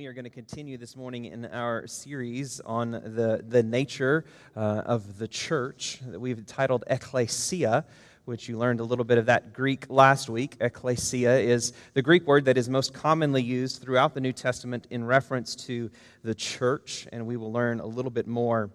We are going to continue this morning in our series on the, the nature uh, of the church that we've titled Ecclesia, which you learned a little bit of that Greek last week. Ecclesia is the Greek word that is most commonly used throughout the New Testament in reference to the church, and we will learn a little bit more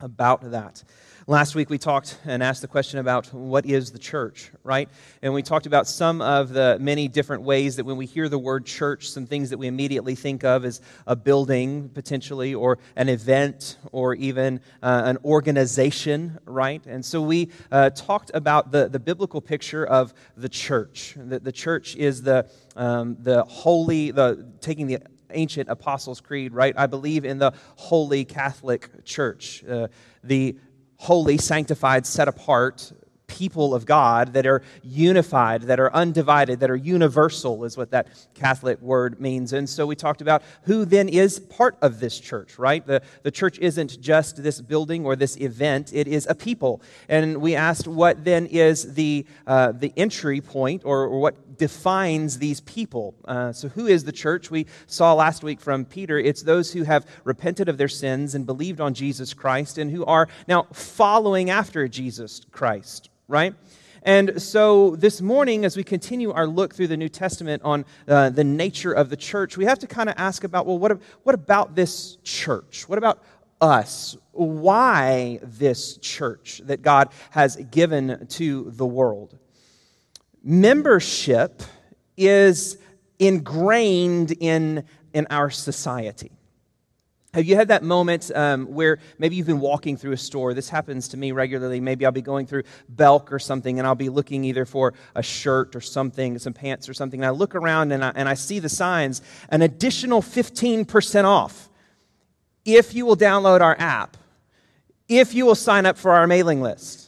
about that. Last week we talked and asked the question about what is the church, right? And we talked about some of the many different ways that when we hear the word church, some things that we immediately think of as a building potentially, or an event, or even uh, an organization, right? And so we uh, talked about the, the biblical picture of the church. That the church is the, um, the holy, the taking the ancient Apostles' Creed, right? I believe in the Holy Catholic Church, uh, the holy, sanctified, set apart people of God that are unified, that are undivided, that are universal, is what that Catholic word means. And so we talked about who then is part of this church, right? The, the church isn't just this building or this event, it is a people. And we asked what then is the, uh, the entry point or, or what defines these people. Uh, so, who is the church? We saw last week from Peter it's those who have repented of their sins and believed on Jesus Christ and who are now following after Jesus Christ, right? And so this morning, as we continue our look through the New Testament on uh, the nature of the church, we have to kind of ask about well, what, what about this church? What about us? Why this church that God has given to the world? membership is ingrained in, in our society. Have you had that moment um, where maybe you've been walking through a store? This happens to me regularly. Maybe I'll be going through Belk or something, and I'll be looking either for a shirt or something, some pants or something. And I look around and I, and I see the signs an additional 15% off if you will download our app, if you will sign up for our mailing list.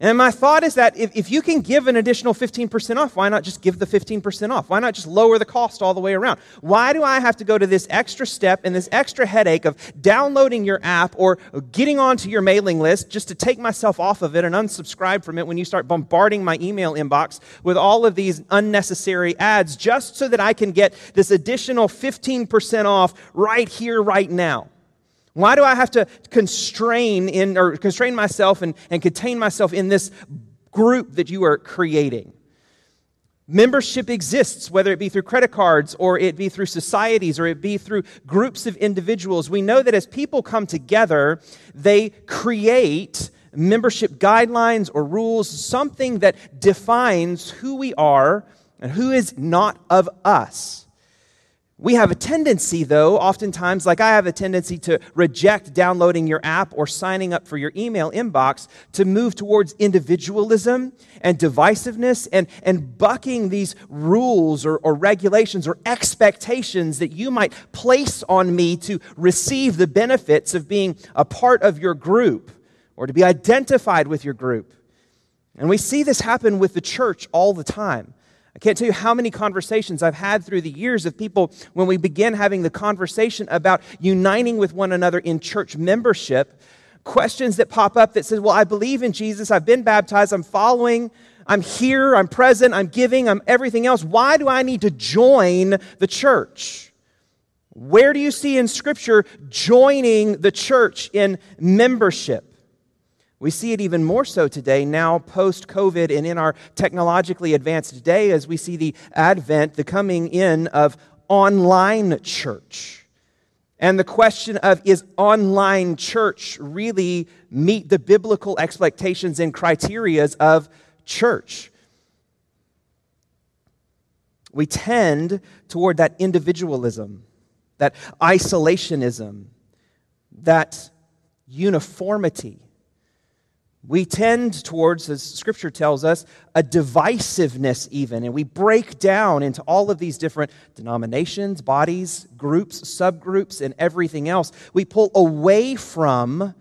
And my thought is that if, if you can give an additional 15% off, why not just give the 15% off? Why not just lower the cost all the way around? Why do I have to go to this extra step and this extra headache of downloading your app or getting onto your mailing list just to take myself off of it and unsubscribe from it when you start bombarding my email inbox with all of these unnecessary ads just so that I can get this additional 15% off right here, right now? Why do I have to constrain in or constrain myself and, and contain myself in this group that you are creating? Membership exists, whether it be through credit cards or it be through societies or it be through groups of individuals. We know that as people come together, they create membership guidelines or rules, something that defines who we are and who is not of us. We have a tendency, though, oftentimes, like I have a tendency to reject downloading your app or signing up for your email inbox to move towards individualism and divisiveness and, and bucking these rules or, or regulations or expectations that you might place on me to receive the benefits of being a part of your group or to be identified with your group. And we see this happen with the church all the time. I can't tell you how many conversations I've had through the years of people when we begin having the conversation about uniting with one another in church membership, questions that pop up that says, "Well, I believe in Jesus, I've been baptized, I'm following, I'm here, I'm present, I'm giving, I'm everything else. Why do I need to join the church?" Where do you see in scripture joining the church in membership? We see it even more so today, now post COVID and in our technologically advanced day, as we see the advent, the coming in of online church. And the question of is online church really meet the biblical expectations and criterias of church? We tend toward that individualism, that isolationism, that uniformity we tend towards, as scripture tells us, a divisiveness, even. And we break down into all of these different denominations, bodies, groups, subgroups, and everything else. We pull away from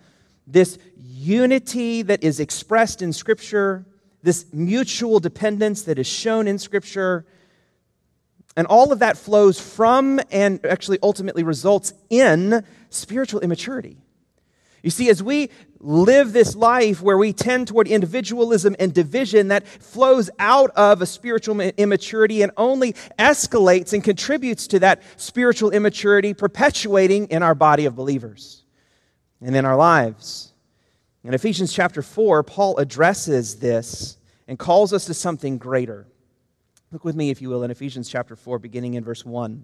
this unity that is expressed in scripture, this mutual dependence that is shown in scripture. And all of that flows from and actually ultimately results in spiritual immaturity. You see, as we live this life where we tend toward individualism and division that flows out of a spiritual immaturity and only escalates and contributes to that spiritual immaturity, perpetuating in our body of believers and in our lives. In Ephesians chapter 4, Paul addresses this and calls us to something greater. Look with me, if you will, in Ephesians chapter 4, beginning in verse 1.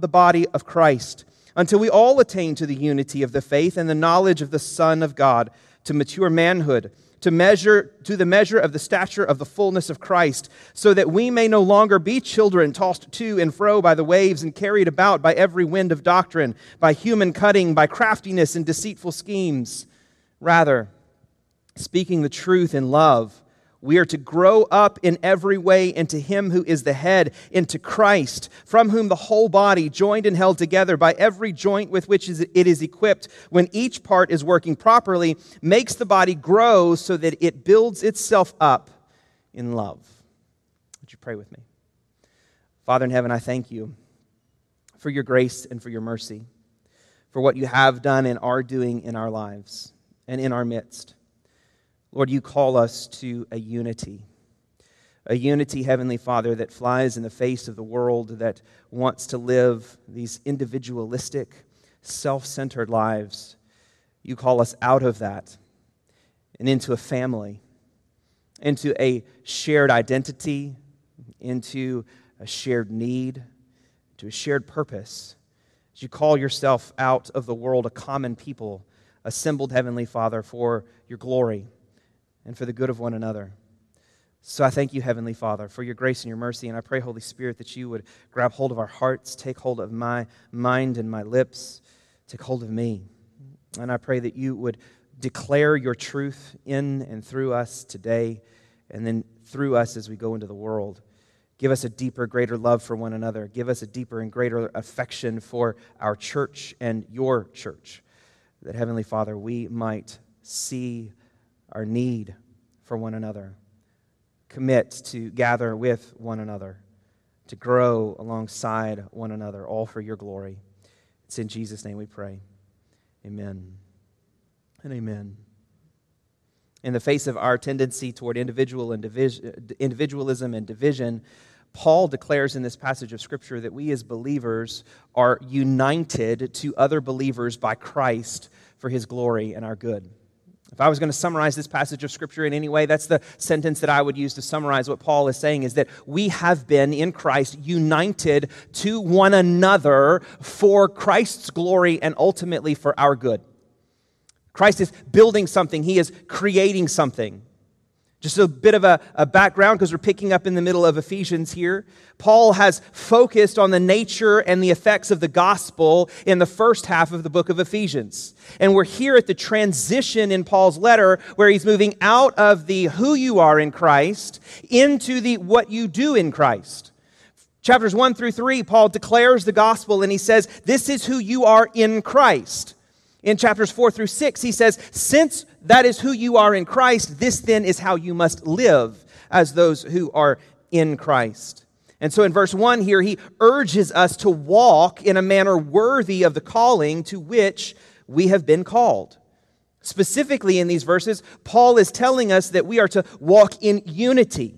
the body of Christ until we all attain to the unity of the faith and the knowledge of the Son of God, to mature manhood, to measure to the measure of the stature of the fullness of Christ, so that we may no longer be children tossed to and fro by the waves and carried about by every wind of doctrine, by human cutting, by craftiness and deceitful schemes. Rather, speaking the truth in love, we are to grow up in every way into Him who is the head, into Christ, from whom the whole body, joined and held together by every joint with which it is equipped, when each part is working properly, makes the body grow so that it builds itself up in love. Would you pray with me? Father in heaven, I thank you for your grace and for your mercy, for what you have done and are doing in our lives and in our midst. Lord, you call us to a unity. A unity, Heavenly Father, that flies in the face of the world that wants to live these individualistic, self centered lives. You call us out of that and into a family, into a shared identity, into a shared need, to a shared purpose. As you call yourself out of the world, a common people, assembled, Heavenly Father, for your glory and for the good of one another. So I thank you, Heavenly Father, for your grace and your mercy. And I pray, Holy Spirit, that you would grab hold of our hearts, take hold of my mind and my lips, take hold of me. And I pray that you would declare your truth in and through us today, and then through us as we go into the world. Give us a deeper, greater love for one another. Give us a deeper and greater affection for our church and your church. That, Heavenly Father, we might see our need for one another. Commit to gather with one another, to grow alongside one another, all for your glory. It's in Jesus' name we pray. Amen and amen. In the face of our tendency toward individual and division, individualism and division, Paul declares in this passage of Scripture that we as believers are united to other believers by Christ for his glory and our good. If I was going to summarize this passage of Scripture in any way, that's the sentence that I would use to summarize what Paul is saying is that we have been in Christ united to one another for Christ's glory and ultimately for our good. Christ is building something, He is creating something. Just a bit of a, a background because we're picking up in the middle of Ephesians here. Paul has focused on the nature and the effects of the gospel in the first half of the book of Ephesians. And we're here at the transition in Paul's letter where he's moving out of the who you are in Christ into the what you do in Christ. Chapters 1 through 3, Paul declares the gospel and he says, This is who you are in Christ. In chapters 4 through 6, he says, Since that is who you are in Christ, this then is how you must live as those who are in Christ. And so in verse 1 here, he urges us to walk in a manner worthy of the calling to which we have been called. Specifically in these verses, Paul is telling us that we are to walk in unity.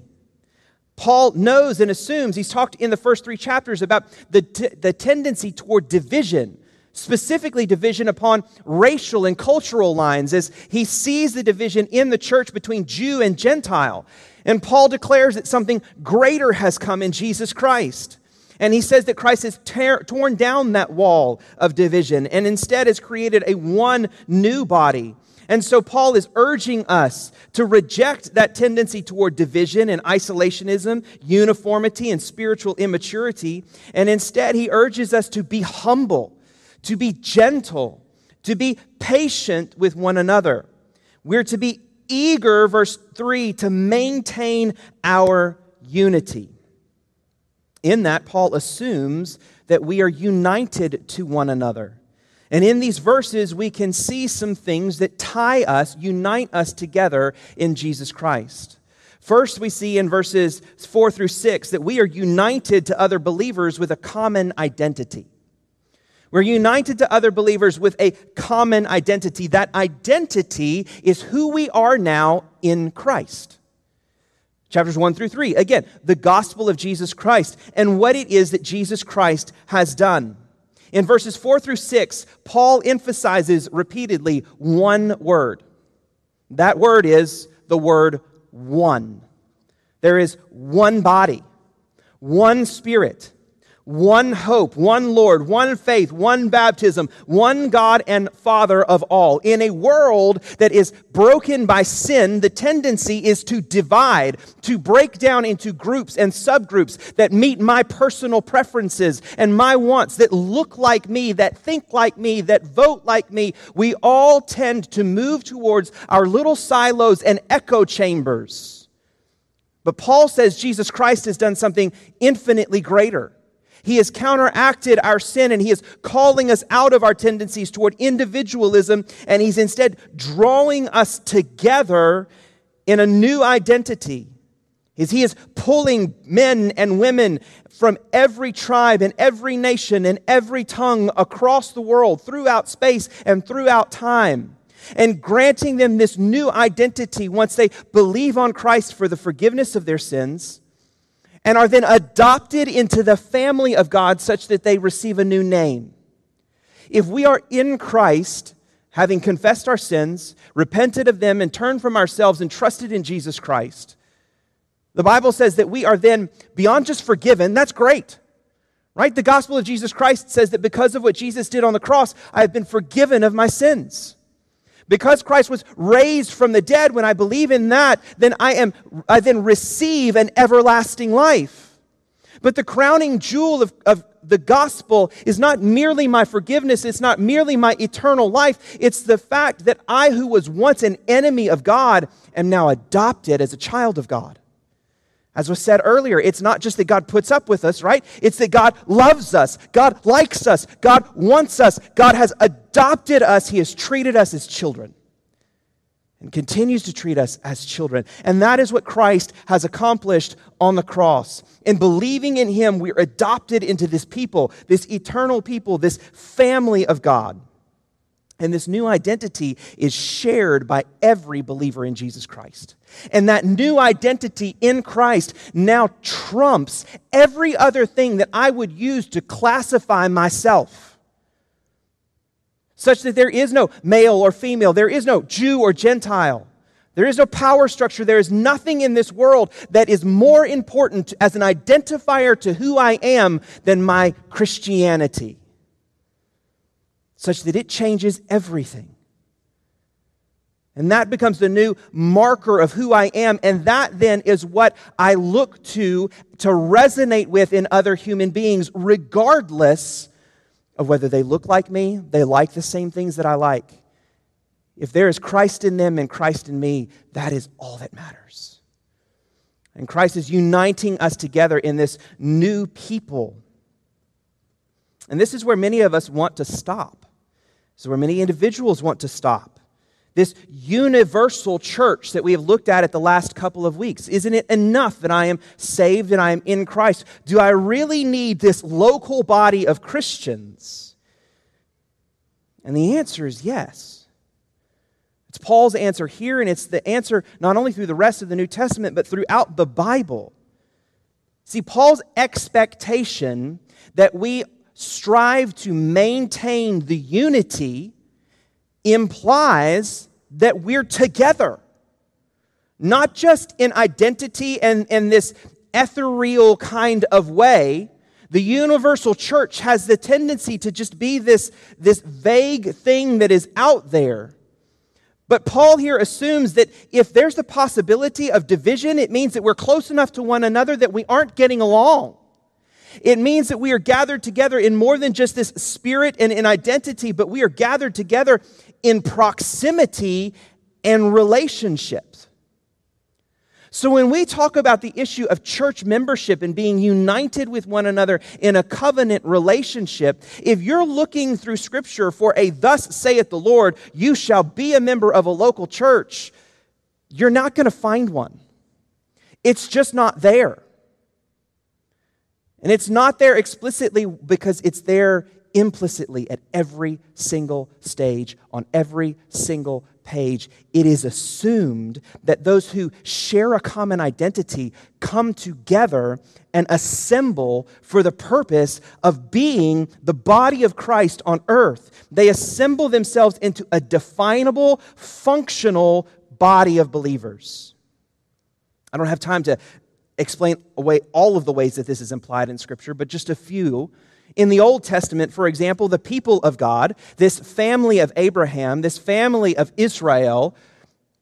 Paul knows and assumes, he's talked in the first three chapters about the, t- the tendency toward division specifically division upon racial and cultural lines, as he sees the division in the church between Jew and Gentile. And Paul declares that something greater has come in Jesus Christ. And he says that Christ has tear, torn down that wall of division and instead has created a one new body. And so Paul is urging us to reject that tendency toward division and isolationism, uniformity and spiritual immaturity. And instead, he urges us to be humble, to be gentle, to be patient with one another. We're to be eager, verse 3, to maintain our unity. In that, Paul assumes that we are united to one another. And in these verses, we can see some things that tie us, unite us together in Jesus Christ. First, we see in verses 4 through 6 that we are united to other believers with a common identity. We're united to other believers with a common identity. That identity is who we are now in Christ. Chapters 1 through 3. Again, the gospel of Jesus Christ and what it is that Jesus Christ has done. In verses 4 through 6, Paul emphasizes repeatedly one word. That word is the word one. There is one body, one spirit, one hope, one Lord, one faith, one baptism, one God and Father of all. In a world that is broken by sin, the tendency is to divide, to break down into groups and subgroups that meet my personal preferences and my wants, that look like me, that think like me, that vote like me. We all tend to move towards our little silos and echo chambers. But Paul says Jesus Christ has done something infinitely greater. He has counteracted our sin and he is calling us out of our tendencies toward individualism and he's instead drawing us together in a new identity. He is pulling men and women from every tribe and every nation and every tongue across the world, throughout space and throughout time, and granting them this new identity once they believe on Christ for the forgiveness of their sins and are then adopted into the family of God such that they receive a new name. If we are in Christ, having confessed our sins, repented of them, and turned from ourselves and trusted in Jesus Christ, the Bible says that we are then beyond just forgiven. That's great. Right? The gospel of Jesus Christ says that because of what Jesus did on the cross, I have been forgiven of my sins. Because Christ was raised from the dead, when I believe in that, then I am I then receive an everlasting life. But the crowning jewel of, of the gospel is not merely my forgiveness, it's not merely my eternal life, it's the fact that I, who was once an enemy of God, am now adopted as a child of God. As was said earlier, it's not just that God puts up with us, right? It's that God loves us. God likes us. God wants us. God has adopted us. He has treated us as children and continues to treat us as children. And that is what Christ has accomplished on the cross. In believing in Him, we're adopted into this people, this eternal people, this family of God. And this new identity is shared by every believer in Jesus Christ. And that new identity in Christ now trumps every other thing that I would use to classify myself. Such that there is no male or female, there is no Jew or Gentile. There is no power structure. There is nothing in this world that is more important as an identifier to who I am than my Christianity such that it changes everything. And that becomes the new marker of who I am. And that then is what I look to to resonate with in other human beings, regardless of whether they look like me, they like the same things that I like. If there is Christ in them and Christ in me, that is all that matters. And Christ is uniting us together in this new people. And this is where many of us want to stop. This is where many individuals want to stop. This universal church that we have looked at at the last couple of weeks. Isn't it enough that I am saved and I am in Christ? Do I really need this local body of Christians? And the answer is yes. It's Paul's answer here, and it's the answer not only through the rest of the New Testament, but throughout the Bible. See, Paul's expectation that we strive to maintain the unity implies that we're together, not just in identity and, and this ethereal kind of way. The universal church has the tendency to just be this, this vague thing that is out there. But Paul here assumes that if there's the possibility of division, it means that we're close enough to one another that we aren't getting along. It means that we are gathered together in more than just this spirit and in identity, but we are gathered together in proximity and relationships. So, when we talk about the issue of church membership and being united with one another in a covenant relationship, if you're looking through Scripture for a thus saith the Lord, you shall be a member of a local church, you're not going to find one. It's just not there. And it's not there explicitly because it's there implicitly at every single stage, on every single page. It is assumed that those who share a common identity come together and assemble for the purpose of being the body of Christ on earth. They assemble themselves into a definable, functional body of believers. I don't have time to explain away all of the ways that this is implied in Scripture, but just a few. In the Old Testament, for example, the people of God, this family of Abraham, this family of Israel,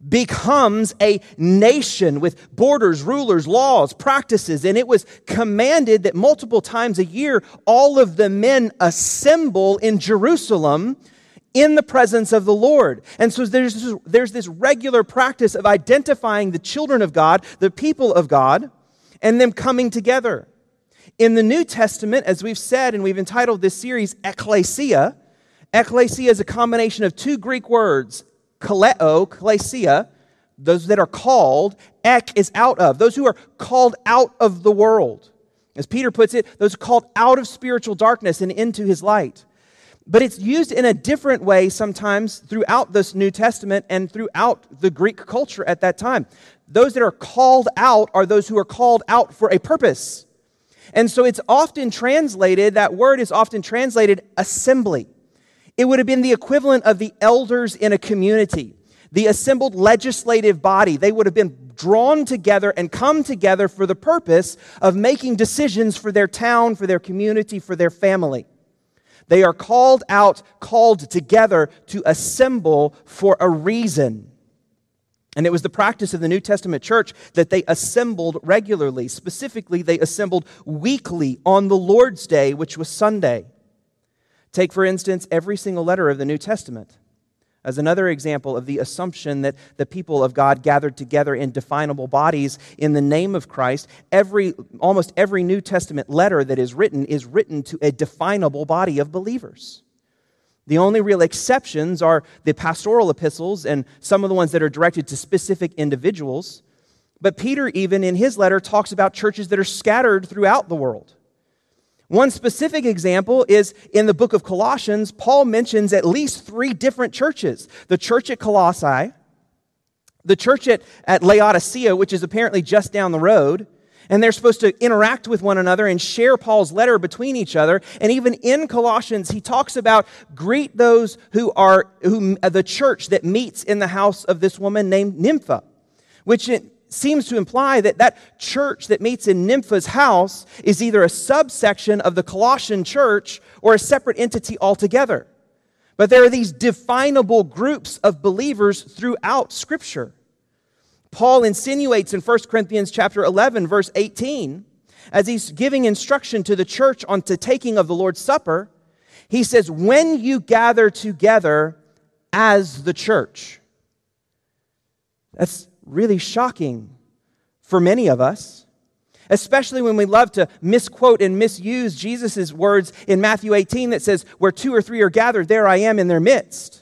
becomes a nation with borders, rulers, laws, practices. And it was commanded that multiple times a year, all of the men assemble in Jerusalem in the presence of the Lord. And so there's this, there's this regular practice of identifying the children of God, the people of God, and them coming together. In the New Testament, as we've said, and we've entitled this series Ecclesia, Ecclesia is a combination of two Greek words, kaleo, klesia, those that are called, ek is out of, those who are called out of the world. As Peter puts it, those called out of spiritual darkness and into his light. But it's used in a different way sometimes throughout this New Testament and throughout the Greek culture at that time. Those that are called out are those who are called out for a purpose. And so it's often translated, that word is often translated assembly. It would have been the equivalent of the elders in a community, the assembled legislative body. They would have been drawn together and come together for the purpose of making decisions for their town, for their community, for their family. They are called out, called together to assemble for a reason. And it was the practice of the New Testament church that they assembled regularly. Specifically, they assembled weekly on the Lord's Day, which was Sunday. Take, for instance, every single letter of the New Testament as another example of the assumption that the people of God gathered together in definable bodies in the name of Christ. Every, almost every New Testament letter that is written is written to a definable body of believers. The only real exceptions are the pastoral epistles and some of the ones that are directed to specific individuals. But Peter, even in his letter, talks about churches that are scattered throughout the world. One specific example is in the book of Colossians, Paul mentions at least three different churches the church at Colossae, the church at, at Laodicea, which is apparently just down the road, and they're supposed to interact with one another and share Paul's letter between each other. And even in Colossians, he talks about greet those who are who, uh, the church that meets in the house of this woman named Nympha, which it seems to imply that that church that meets in Nympha's house is either a subsection of the Colossian church or a separate entity altogether. But there are these definable groups of believers throughout Scripture. Paul insinuates in 1 Corinthians chapter 11 verse 18 as he's giving instruction to the church on the taking of the Lord's Supper, he says, When you gather together as the church. That's really shocking for many of us, especially when we love to misquote and misuse Jesus' words in Matthew 18 that says, Where two or three are gathered, there I am in their midst.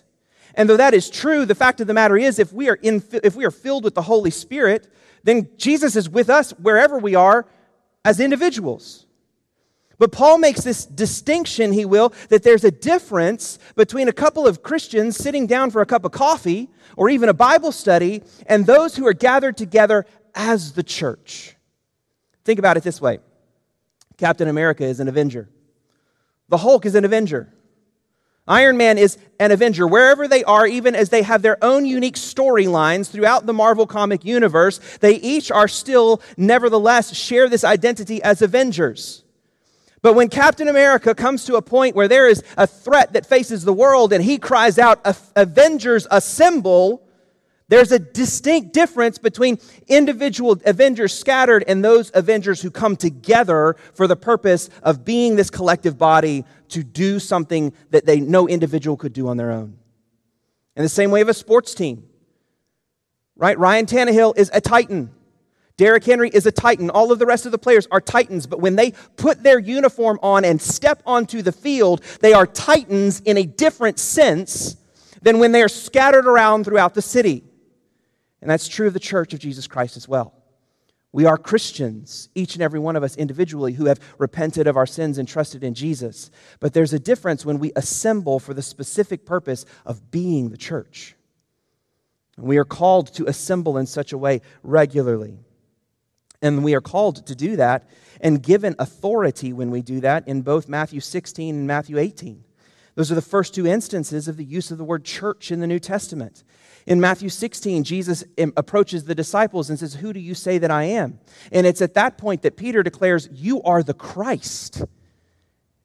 And though that is true, the fact of the matter is, if we are, in, if we are filled with the Holy Spirit, then Jesus is with us wherever we are as individuals. But Paul makes this distinction, he will, that there's a difference between a couple of Christians sitting down for a cup of coffee or even a Bible study and those who are gathered together as the church. Think about it this way Captain America is an Avenger. The Hulk is an avenger. Iron Man is an avenger. Wherever they are, even as they have their own unique storylines throughout the Marvel comic universe, they each are still, nevertheless, share this identity as Avengers. But when Captain America comes to a point where there is a threat that faces the world and he cries out, Avengers assemble, there's a distinct difference between individual Avengers scattered and those Avengers who come together for the purpose of being this collective body to do something that they no individual could do on their own. In the same way of a sports team, right? Ryan Tannehill is a titan. Derrick Henry is a titan. All of the rest of the players are titans, but when they put their uniform on and step onto the field, they are titans in a different sense than when they are scattered around throughout the city. And that's true of the church of Jesus Christ as well. We are Christians, each and every one of us individually, who have repented of our sins and trusted in Jesus. But there's a difference when we assemble for the specific purpose of being the church. And we are called to assemble in such a way regularly. And we are called to do that and given authority when we do that in both Matthew 16 and Matthew 18. Those are the first two instances of the use of the word church in the New Testament. In Matthew 16, Jesus approaches the disciples and says, Who do you say that I am? And it's at that point that Peter declares, You are the Christ.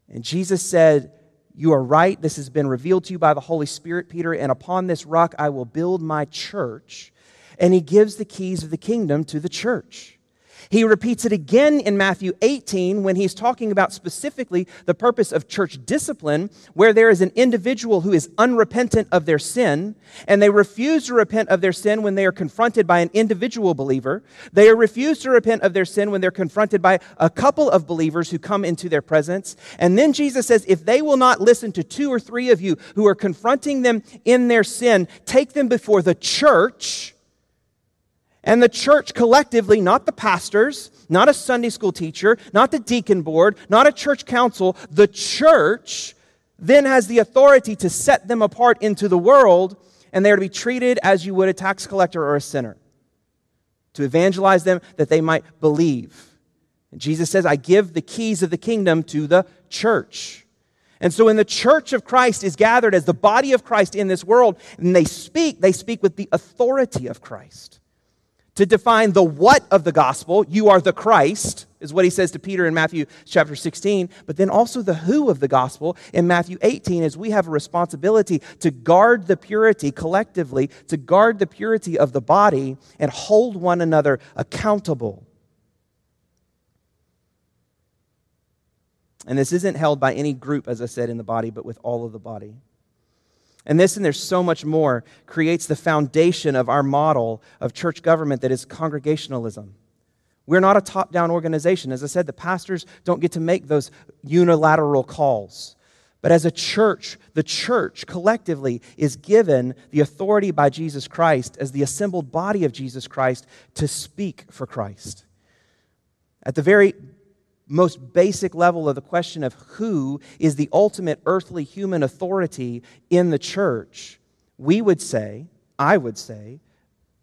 And Jesus said, You are right. This has been revealed to you by the Holy Spirit, Peter, and upon this rock I will build my church. And he gives the keys of the kingdom to the church. He repeats it again in Matthew 18 when he's talking about specifically the purpose of church discipline, where there is an individual who is unrepentant of their sin, and they refuse to repent of their sin when they are confronted by an individual believer. They are refuse to repent of their sin when they're confronted by a couple of believers who come into their presence. And then Jesus says, if they will not listen to two or three of you who are confronting them in their sin, take them before the church and the church collectively, not the pastors, not a Sunday school teacher, not the deacon board, not a church council, the church then has the authority to set them apart into the world, and they are to be treated as you would a tax collector or a sinner, to evangelize them that they might believe. And Jesus says, I give the keys of the kingdom to the church. And so when the church of Christ is gathered as the body of Christ in this world, and they speak, they speak with the authority of Christ to define the what of the gospel, you are the Christ, is what he says to Peter in Matthew chapter 16, but then also the who of the gospel in Matthew 18, is we have a responsibility to guard the purity collectively, to guard the purity of the body and hold one another accountable. And this isn't held by any group, as I said, in the body, but with all of the body. And this, and there's so much more, creates the foundation of our model of church government that is congregationalism. We're not a top down organization. As I said, the pastors don't get to make those unilateral calls. But as a church, the church collectively is given the authority by Jesus Christ as the assembled body of Jesus Christ to speak for Christ. At the very most basic level of the question of who is the ultimate earthly human authority in the church, we would say, I would say,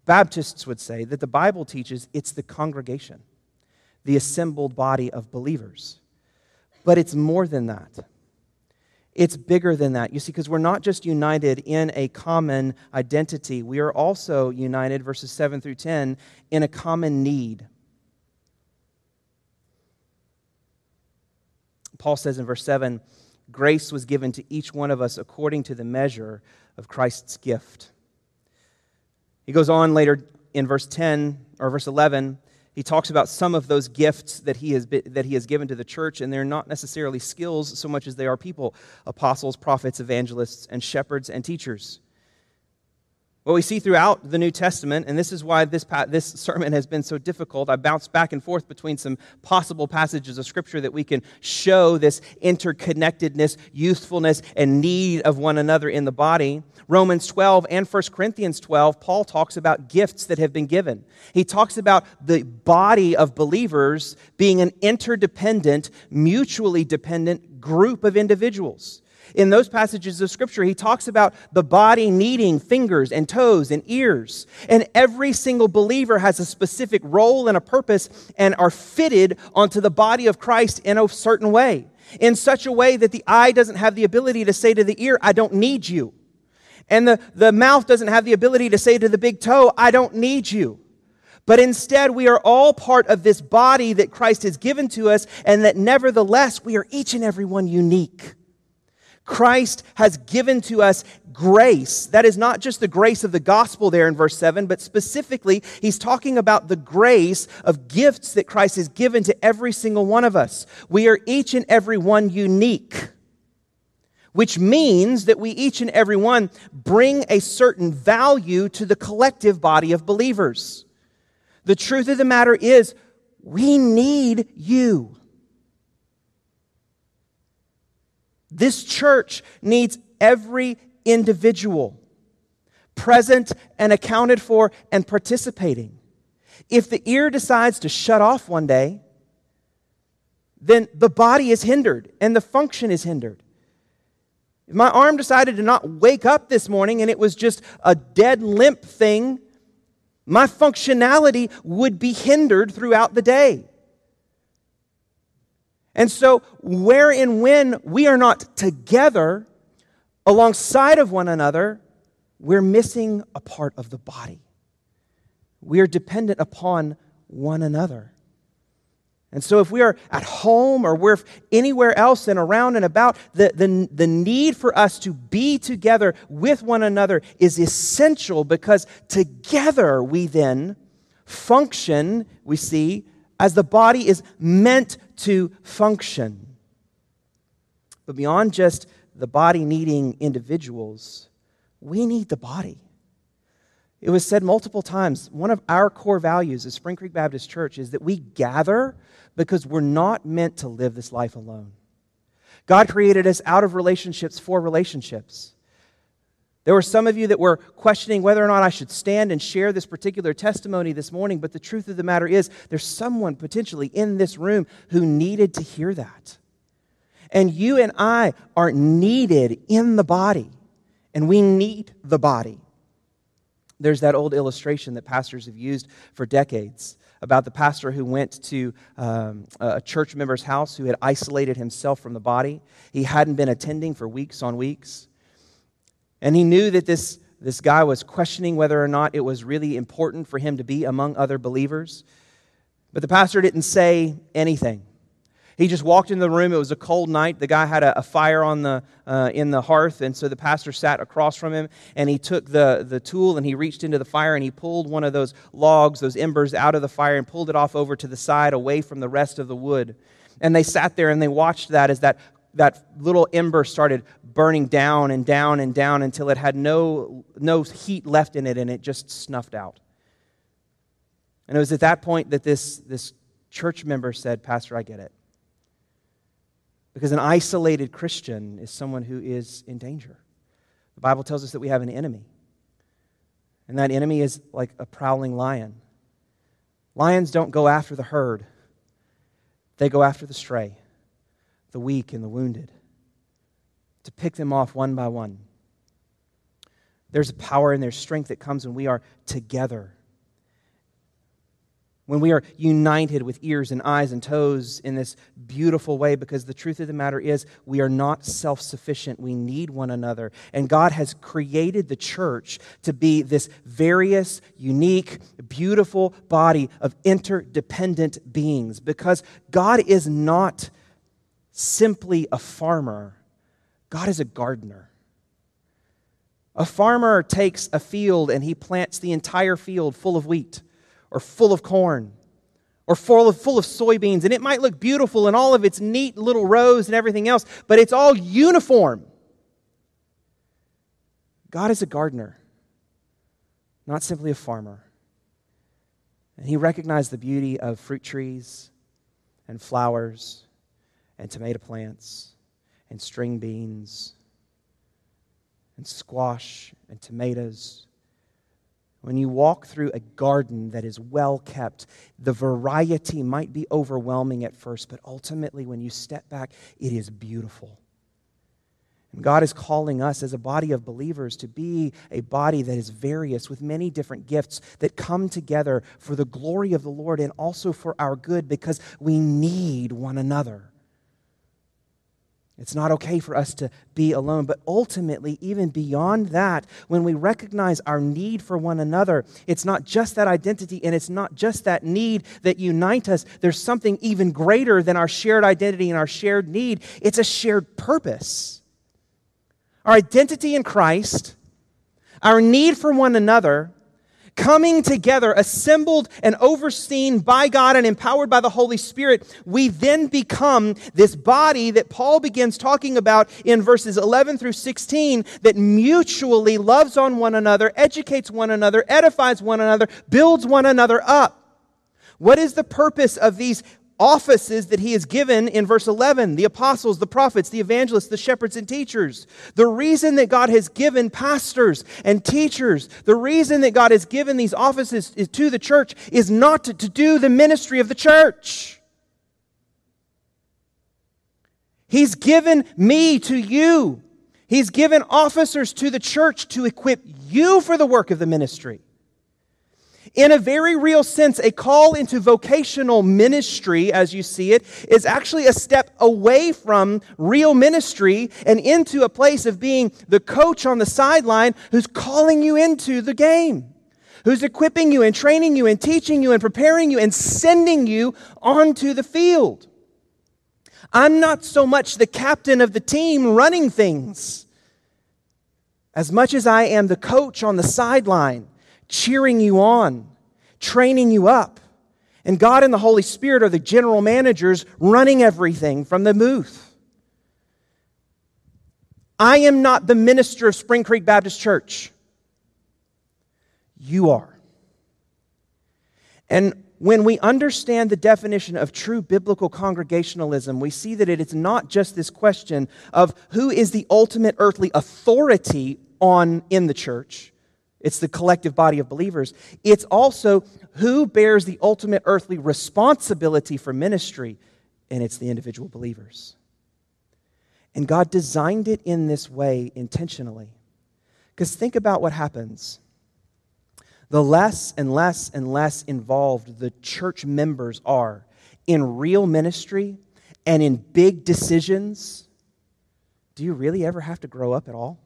Baptists would say that the Bible teaches it's the congregation, the assembled body of believers. But it's more than that. It's bigger than that. You see, because we're not just united in a common identity, we are also united, verses 7 through 10, in a common need. Paul says in verse 7 grace was given to each one of us according to the measure of Christ's gift. He goes on later in verse 10 or verse 11. He talks about some of those gifts that he, has that he has given to the church, and they're not necessarily skills so much as they are people apostles, prophets, evangelists, and shepherds and teachers. What we see throughout the New Testament, and this is why this, this sermon has been so difficult, I bounced back and forth between some possible passages of Scripture that we can show this interconnectedness, youthfulness, and need of one another in the body. Romans 12 and 1 Corinthians 12, Paul talks about gifts that have been given. He talks about the body of believers being an interdependent, mutually dependent group of individuals in those passages of Scripture, he talks about the body needing fingers and toes and ears. And every single believer has a specific role and a purpose and are fitted onto the body of Christ in a certain way. in such a way that the eye doesn't have the ability to say to the ear, I don't need you. And the, the mouth doesn't have the ability to say to the big toe, I don't need you. But instead, we are all part of this body that Christ has given to us, and that nevertheless, we are each and every one unique. Christ has given to us grace. That is not just the grace of the gospel there in verse 7, but specifically, he's talking about the grace of gifts that Christ has given to every single one of us. We are each and every one unique, which means that we each and every one bring a certain value to the collective body of believers. The truth of the matter is, we need you. This church needs every individual present and accounted for and participating. If the ear decides to shut off one day, then the body is hindered and the function is hindered. If my arm decided to not wake up this morning and it was just a dead limp thing, my functionality would be hindered throughout the day. And so, where and when we are not together alongside of one another, we're missing a part of the body. We are dependent upon one another. And so, if we are at home or we're anywhere else and around and about, the, the, the need for us to be together with one another is essential because together we then function, we see, as the body is meant to function. But beyond just the body needing individuals, we need the body. It was said multiple times. One of our core values as Spring Creek Baptist Church is that we gather because we're not meant to live this life alone. God created us out of relationships for relationships. There were some of you that were questioning whether or not I should stand and share this particular testimony this morning, but the truth of the matter is, there's someone potentially in this room who needed to hear that. And you and I are needed in the body, and we need the body. There's that old illustration that pastors have used for decades about the pastor who went to um, a church member's house who had isolated himself from the body. He hadn't been attending for weeks on weeks. And he knew that this, this guy was questioning whether or not it was really important for him to be among other believers. But the pastor didn't say anything. He just walked into the room. It was a cold night. The guy had a, a fire on the, uh, in the hearth, and so the pastor sat across from him, and he took the, the tool and he reached into the fire and he pulled one of those logs, those embers, out of the fire and pulled it off over to the side away from the rest of the wood. And they sat there and they watched that as that that little ember started burning down and down and down until it had no, no heat left in it and it just snuffed out. And it was at that point that this, this church member said, Pastor, I get it. Because an isolated Christian is someone who is in danger. The Bible tells us that we have an enemy. And that enemy is like a prowling lion. Lions don't go after the herd, they go after the stray the weak and the wounded, to pick them off one by one. There's a power and there's strength that comes when we are together. When we are united with ears and eyes and toes in this beautiful way, because the truth of the matter is, we are not self sufficient. We need one another. And God has created the church to be this various, unique, beautiful body of interdependent beings, because God is not simply a farmer, God is a gardener. A farmer takes a field and he plants the entire field full of wheat or full of corn or full of, full of soybeans. And it might look beautiful in all of its neat little rows and everything else, but it's all uniform. God is a gardener, not simply a farmer. And he recognized the beauty of fruit trees and flowers and tomato plants and string beans and squash and tomatoes. When you walk through a garden that is well kept, the variety might be overwhelming at first, but ultimately, when you step back, it is beautiful. And God is calling us as a body of believers to be a body that is various with many different gifts that come together for the glory of the Lord and also for our good because we need one another. It's not okay for us to be alone. But ultimately, even beyond that, when we recognize our need for one another, it's not just that identity and it's not just that need that unite us. There's something even greater than our shared identity and our shared need. It's a shared purpose. Our identity in Christ, our need for one another, coming together, assembled and overseen by God and empowered by the Holy Spirit, we then become this body that Paul begins talking about in verses 11 through 16 that mutually loves on one another, educates one another, edifies one another, builds one another up. What is the purpose of these offices that he has given in verse 11 the apostles, the prophets, the evangelists, the shepherds, and teachers. The reason that God has given pastors and teachers, the reason that God has given these offices to the church is not to, to do the ministry of the church. He's given me to you. He's given officers to the church to equip you for the work of the ministry. In a very real sense, a call into vocational ministry, as you see it, is actually a step away from real ministry and into a place of being the coach on the sideline who's calling you into the game, who's equipping you and training you and teaching you and preparing you and sending you onto the field. I'm not so much the captain of the team running things as much as I am the coach on the sideline cheering you on, training you up. And God and the Holy Spirit are the general managers running everything from the booth. I am not the minister of Spring Creek Baptist Church. You are. And when we understand the definition of true biblical congregationalism, we see that it is not just this question of who is the ultimate earthly authority on in the church it's the collective body of believers. It's also who bears the ultimate earthly responsibility for ministry, and it's the individual believers. And God designed it in this way intentionally. Because think about what happens. The less and less and less involved the church members are in real ministry and in big decisions, do you really ever have to grow up at all?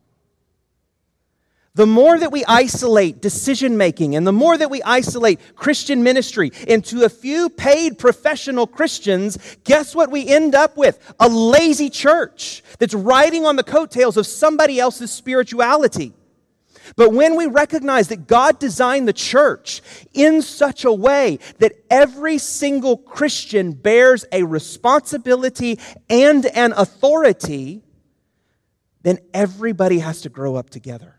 The more that we isolate decision making and the more that we isolate Christian ministry into a few paid professional Christians, guess what we end up with? A lazy church that's riding on the coattails of somebody else's spirituality. But when we recognize that God designed the church in such a way that every single Christian bears a responsibility and an authority, then everybody has to grow up together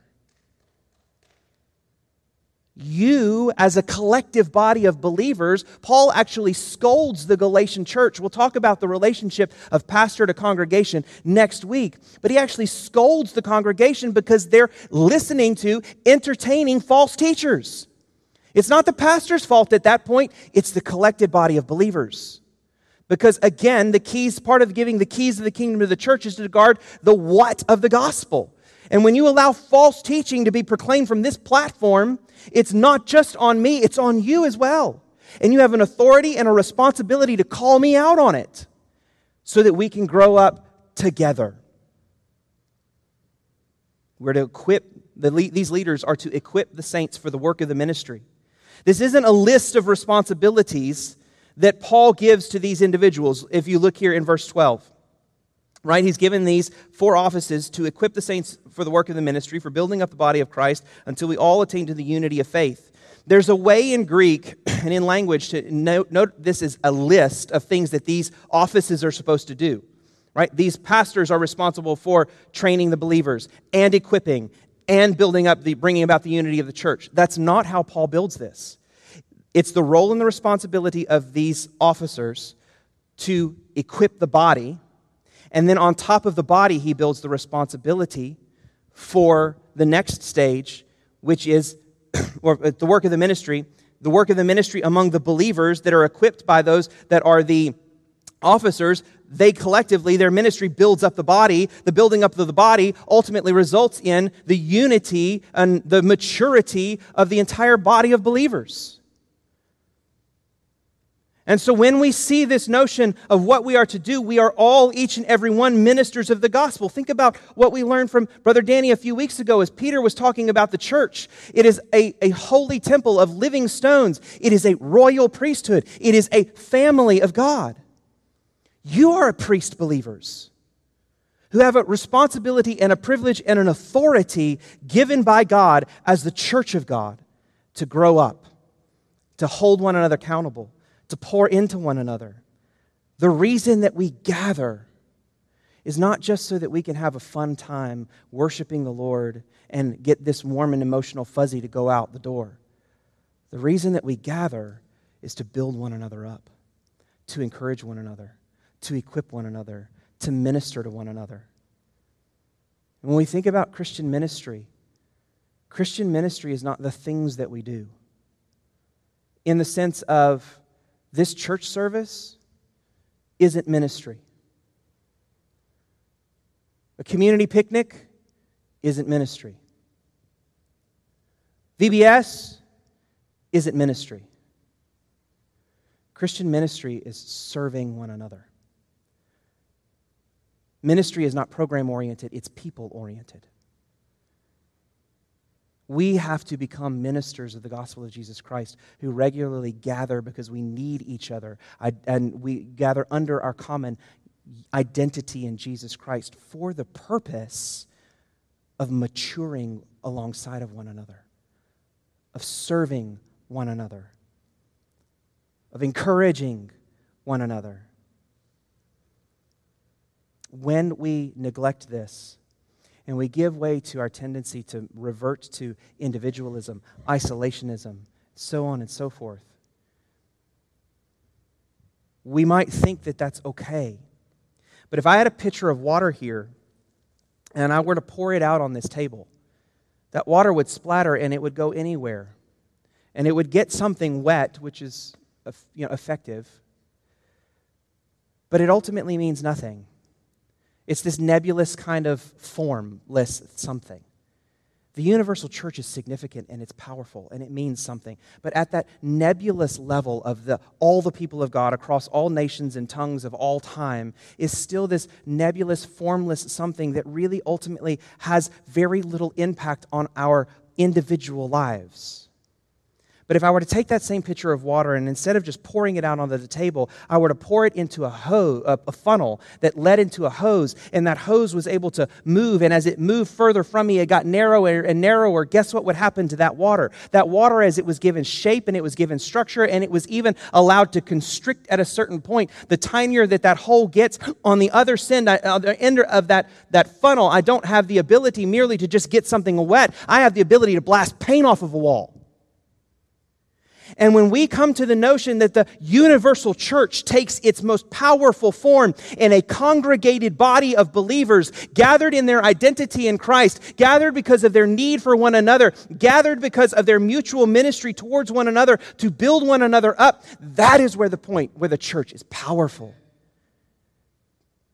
you as a collective body of believers, Paul actually scolds the Galatian church. We'll talk about the relationship of pastor to congregation next week. But he actually scolds the congregation because they're listening to entertaining false teachers. It's not the pastor's fault at that point, it's the collected body of believers. Because again, the keys, part of giving the keys of the kingdom to the church is to guard the what of the gospel. And when you allow false teaching to be proclaimed from this platform, it's not just on me, it's on you as well. And you have an authority and a responsibility to call me out on it so that we can grow up together. We're to equip, the, these leaders are to equip the saints for the work of the ministry. This isn't a list of responsibilities that Paul gives to these individuals, if you look here in verse 12 right? He's given these four offices to equip the saints for the work of the ministry, for building up the body of Christ until we all attain to the unity of faith. There's a way in Greek and in language to note, note this is a list of things that these offices are supposed to do. Right? These pastors are responsible for training the believers and equipping and building up the bringing about the unity of the church. That's not how Paul builds this. It's the role and the responsibility of these officers to equip the body and then on top of the body, he builds the responsibility for the next stage, which is or uh, the work of the ministry, the work of the ministry among the believers that are equipped by those that are the officers. They collectively, their ministry builds up the body. The building up of the body ultimately results in the unity and the maturity of the entire body of believers. And so when we see this notion of what we are to do, we are all, each and every one, ministers of the gospel. Think about what we learned from Brother Danny a few weeks ago as Peter was talking about the church. It is a, a holy temple of living stones, it is a royal priesthood, it is a family of God. You are a priest, believers, who have a responsibility and a privilege and an authority given by God as the church of God to grow up, to hold one another accountable to pour into one another. The reason that we gather is not just so that we can have a fun time worshiping the Lord and get this warm and emotional fuzzy to go out the door. The reason that we gather is to build one another up, to encourage one another, to equip one another, to minister to one another. And when we think about Christian ministry, Christian ministry is not the things that we do in the sense of this church service isn't ministry. A community picnic isn't ministry. VBS isn't ministry. Christian ministry is serving one another. Ministry is not program oriented, it's people oriented. We have to become ministers of the gospel of Jesus Christ who regularly gather because we need each other and we gather under our common identity in Jesus Christ for the purpose of maturing alongside of one another, of serving one another, of encouraging one another. When we neglect this, and we give way to our tendency to revert to individualism, isolationism, so on and so forth. We might think that that's okay. But if I had a pitcher of water here and I were to pour it out on this table, that water would splatter and it would go anywhere. And it would get something wet, which is you know, effective. But it ultimately means nothing. It's this nebulous kind of formless something. The universal church is significant and it's powerful and it means something. But at that nebulous level of the, all the people of God across all nations and tongues of all time is still this nebulous, formless something that really ultimately has very little impact on our individual lives. But if I were to take that same pitcher of water and instead of just pouring it out onto the table, I were to pour it into a, hose, a, funnel that led into a hose, and that hose was able to move, and as it moved further from me, it got narrower and narrower. Guess what would happen to that water? That water, as it was given shape and it was given structure and it was even allowed to constrict at a certain point, the tinier that that hole gets on the other end, uh, end of that, that funnel, I don't have the ability merely to just get something wet. I have the ability to blast paint off of a wall. And when we come to the notion that the universal church takes its most powerful form in a congregated body of believers gathered in their identity in Christ, gathered because of their need for one another, gathered because of their mutual ministry towards one another to build one another up, that is where the point where the church is powerful.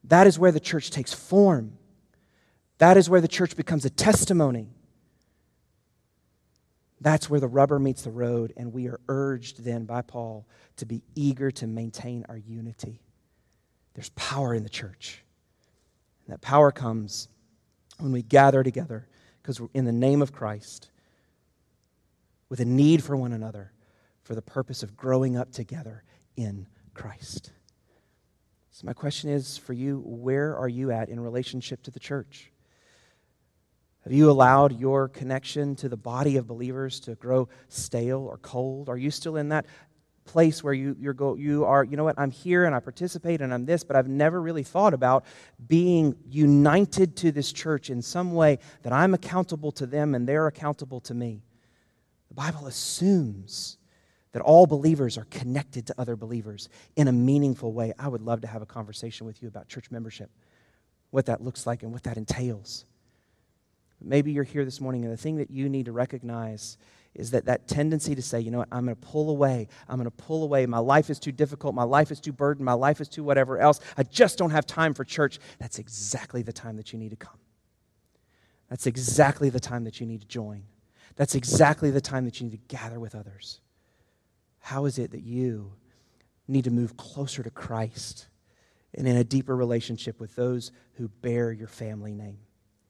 That is where the church takes form. That is where the church becomes a testimony. That's where the rubber meets the road, and we are urged then by Paul to be eager to maintain our unity. There's power in the church. And that power comes when we gather together because we're in the name of Christ with a need for one another for the purpose of growing up together in Christ. So, my question is for you where are you at in relationship to the church? Have you allowed your connection to the body of believers to grow stale or cold? Are you still in that place where you, you're go, you are, you know what, I'm here and I participate and I'm this, but I've never really thought about being united to this church in some way that I'm accountable to them and they're accountable to me? The Bible assumes that all believers are connected to other believers in a meaningful way. I would love to have a conversation with you about church membership, what that looks like and what that entails. Maybe you're here this morning, and the thing that you need to recognize is that that tendency to say, you know what, I'm going to pull away. I'm going to pull away. My life is too difficult. My life is too burdened. My life is too whatever else. I just don't have time for church. That's exactly the time that you need to come. That's exactly the time that you need to join. That's exactly the time that you need to gather with others. How is it that you need to move closer to Christ and in a deeper relationship with those who bear your family name.